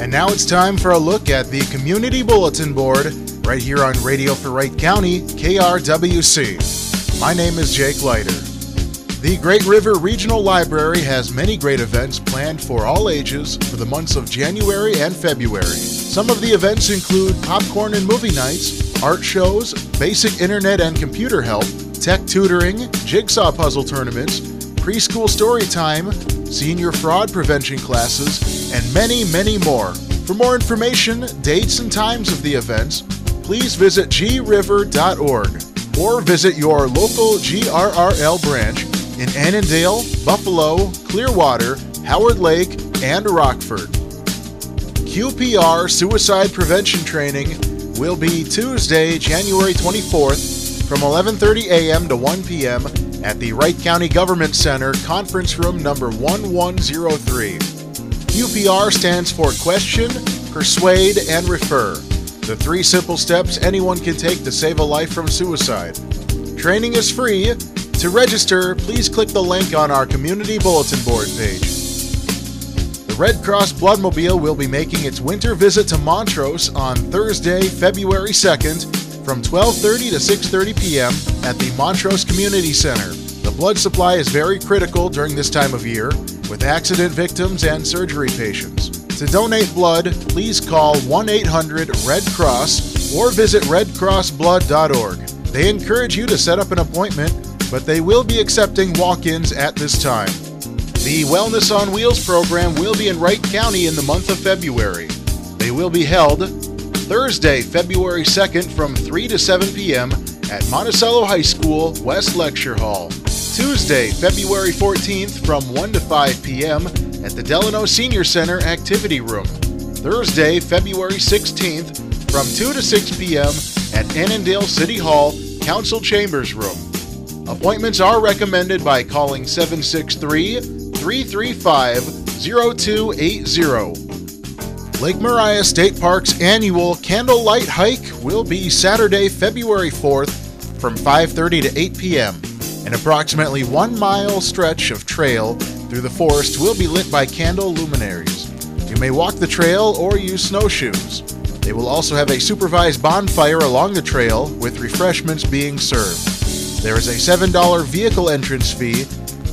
And now it's time for a look at the Community Bulletin Board right here on Radio for Wright County, KRWC. My name is Jake Leiter. The Great River Regional Library has many great events planned for all ages for the months of January and February. Some of the events include popcorn and movie nights, art shows, basic internet and computer help, tech tutoring, jigsaw puzzle tournaments, preschool story time, senior fraud prevention classes, and many, many more. For more information, dates, and times of the events, please visit griver.org or visit your local GRRL branch in Annandale, Buffalo, Clearwater, Howard Lake, and Rockford. QPR suicide prevention training will be Tuesday, January 24th from 11:30 a.m. to 1 p.m. at the Wright County Government Center, conference room number 1103. QPR stands for question, persuade, and refer. The three simple steps anyone can take to save a life from suicide. Training is free. To register, please click the link on our community bulletin board page. The Red Cross Bloodmobile will be making its winter visit to Montrose on Thursday, February 2nd from 12:30 to 6:30 p.m. at the Montrose Community Center. The blood supply is very critical during this time of year with accident victims and surgery patients. To donate blood, please call 1-800-RED-CROSS or visit redcrossblood.org. They encourage you to set up an appointment, but they will be accepting walk-ins at this time. The Wellness on Wheels program will be in Wright County in the month of February. They will be held Thursday, February 2nd from 3 to 7 p.m. at Monticello High School, West Lecture Hall. Tuesday, February 14th from 1 to 5 p.m. at the Delano Senior Center Activity Room. Thursday, February 16th from 2 to 6 p.m. at Annandale City Hall Council Chambers Room. Appointments are recommended by calling 763 335 0280. Lake Maria State Park's annual Candlelight Hike will be Saturday, February 4th from 5:30 to 8 p.m. An approximately 1 mile stretch of trail through the forest will be lit by candle luminaries. You may walk the trail or use snowshoes. They will also have a supervised bonfire along the trail with refreshments being served. There is a $7 vehicle entrance fee.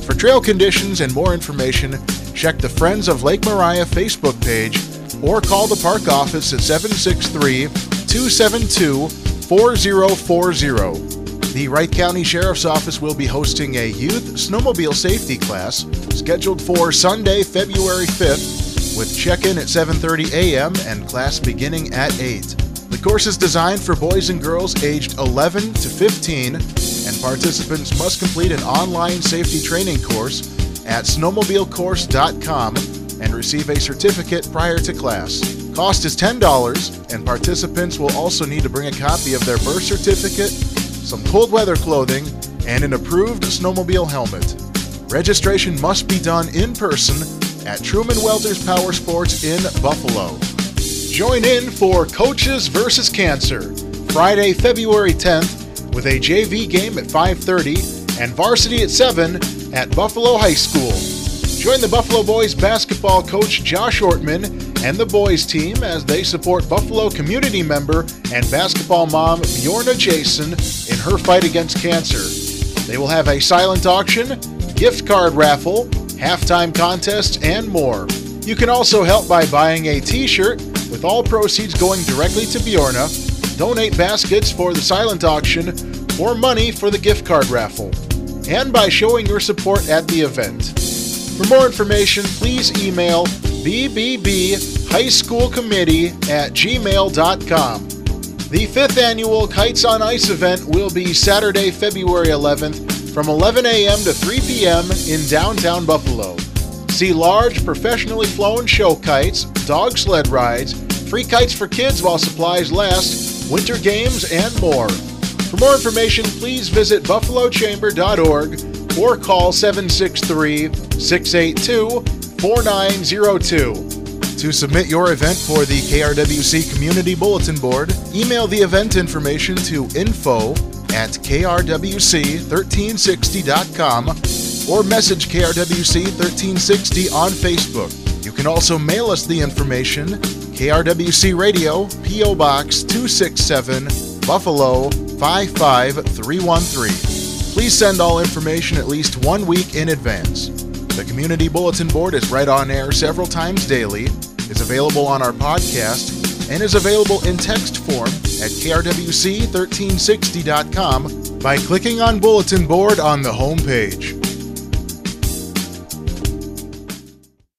For trail conditions and more information, check the Friends of Lake Maria Facebook page or call the park office at 763 272 4040. The Wright County Sheriff's Office will be hosting a youth snowmobile safety class scheduled for Sunday, February 5th with check-in at 7:30 a.m. and class beginning at 8. The course is designed for boys and girls aged 11 to 15 and participants must complete an online safety training course at snowmobilecourse.com and receive a certificate prior to class. Cost is $10, and participants will also need to bring a copy of their birth certificate, some cold weather clothing, and an approved snowmobile helmet. Registration must be done in person at Truman Welters Power Sports in Buffalo. Join in for Coaches versus Cancer, Friday, February 10th, with a JV game at 5:30 and varsity at 7 at Buffalo High School. Join the Buffalo Boys basketball coach Josh Ortman and the boys team as they support Buffalo community member and basketball mom Bjorna Jason in her fight against cancer. They will have a silent auction, gift card raffle, halftime contest, and more. You can also help by buying a t-shirt with all proceeds going directly to Bjorna, donate baskets for the silent auction, or money for the gift card raffle, and by showing your support at the event. For more information, please email bbbhighschoolcommittee at gmail.com. The fifth annual Kites on Ice event will be Saturday, February 11th from 11 a.m. to 3 p.m. in downtown Buffalo. See large, professionally flown show kites, dog sled rides, free kites for kids while supplies last, winter games, and more. For more information, please visit buffalochamber.org or call 763 682 4902. To submit your event for the KRWC Community Bulletin Board, email the event information to info at krwc1360.com or message KRWC 1360 on Facebook. You can also mail us the information KRWC Radio, P.O. Box 267, Buffalo 55313. Please send all information at least one week in advance. The Community Bulletin Board is right on air several times daily, is available on our podcast, and is available in text form at krwc1360.com by clicking on Bulletin Board on the home page.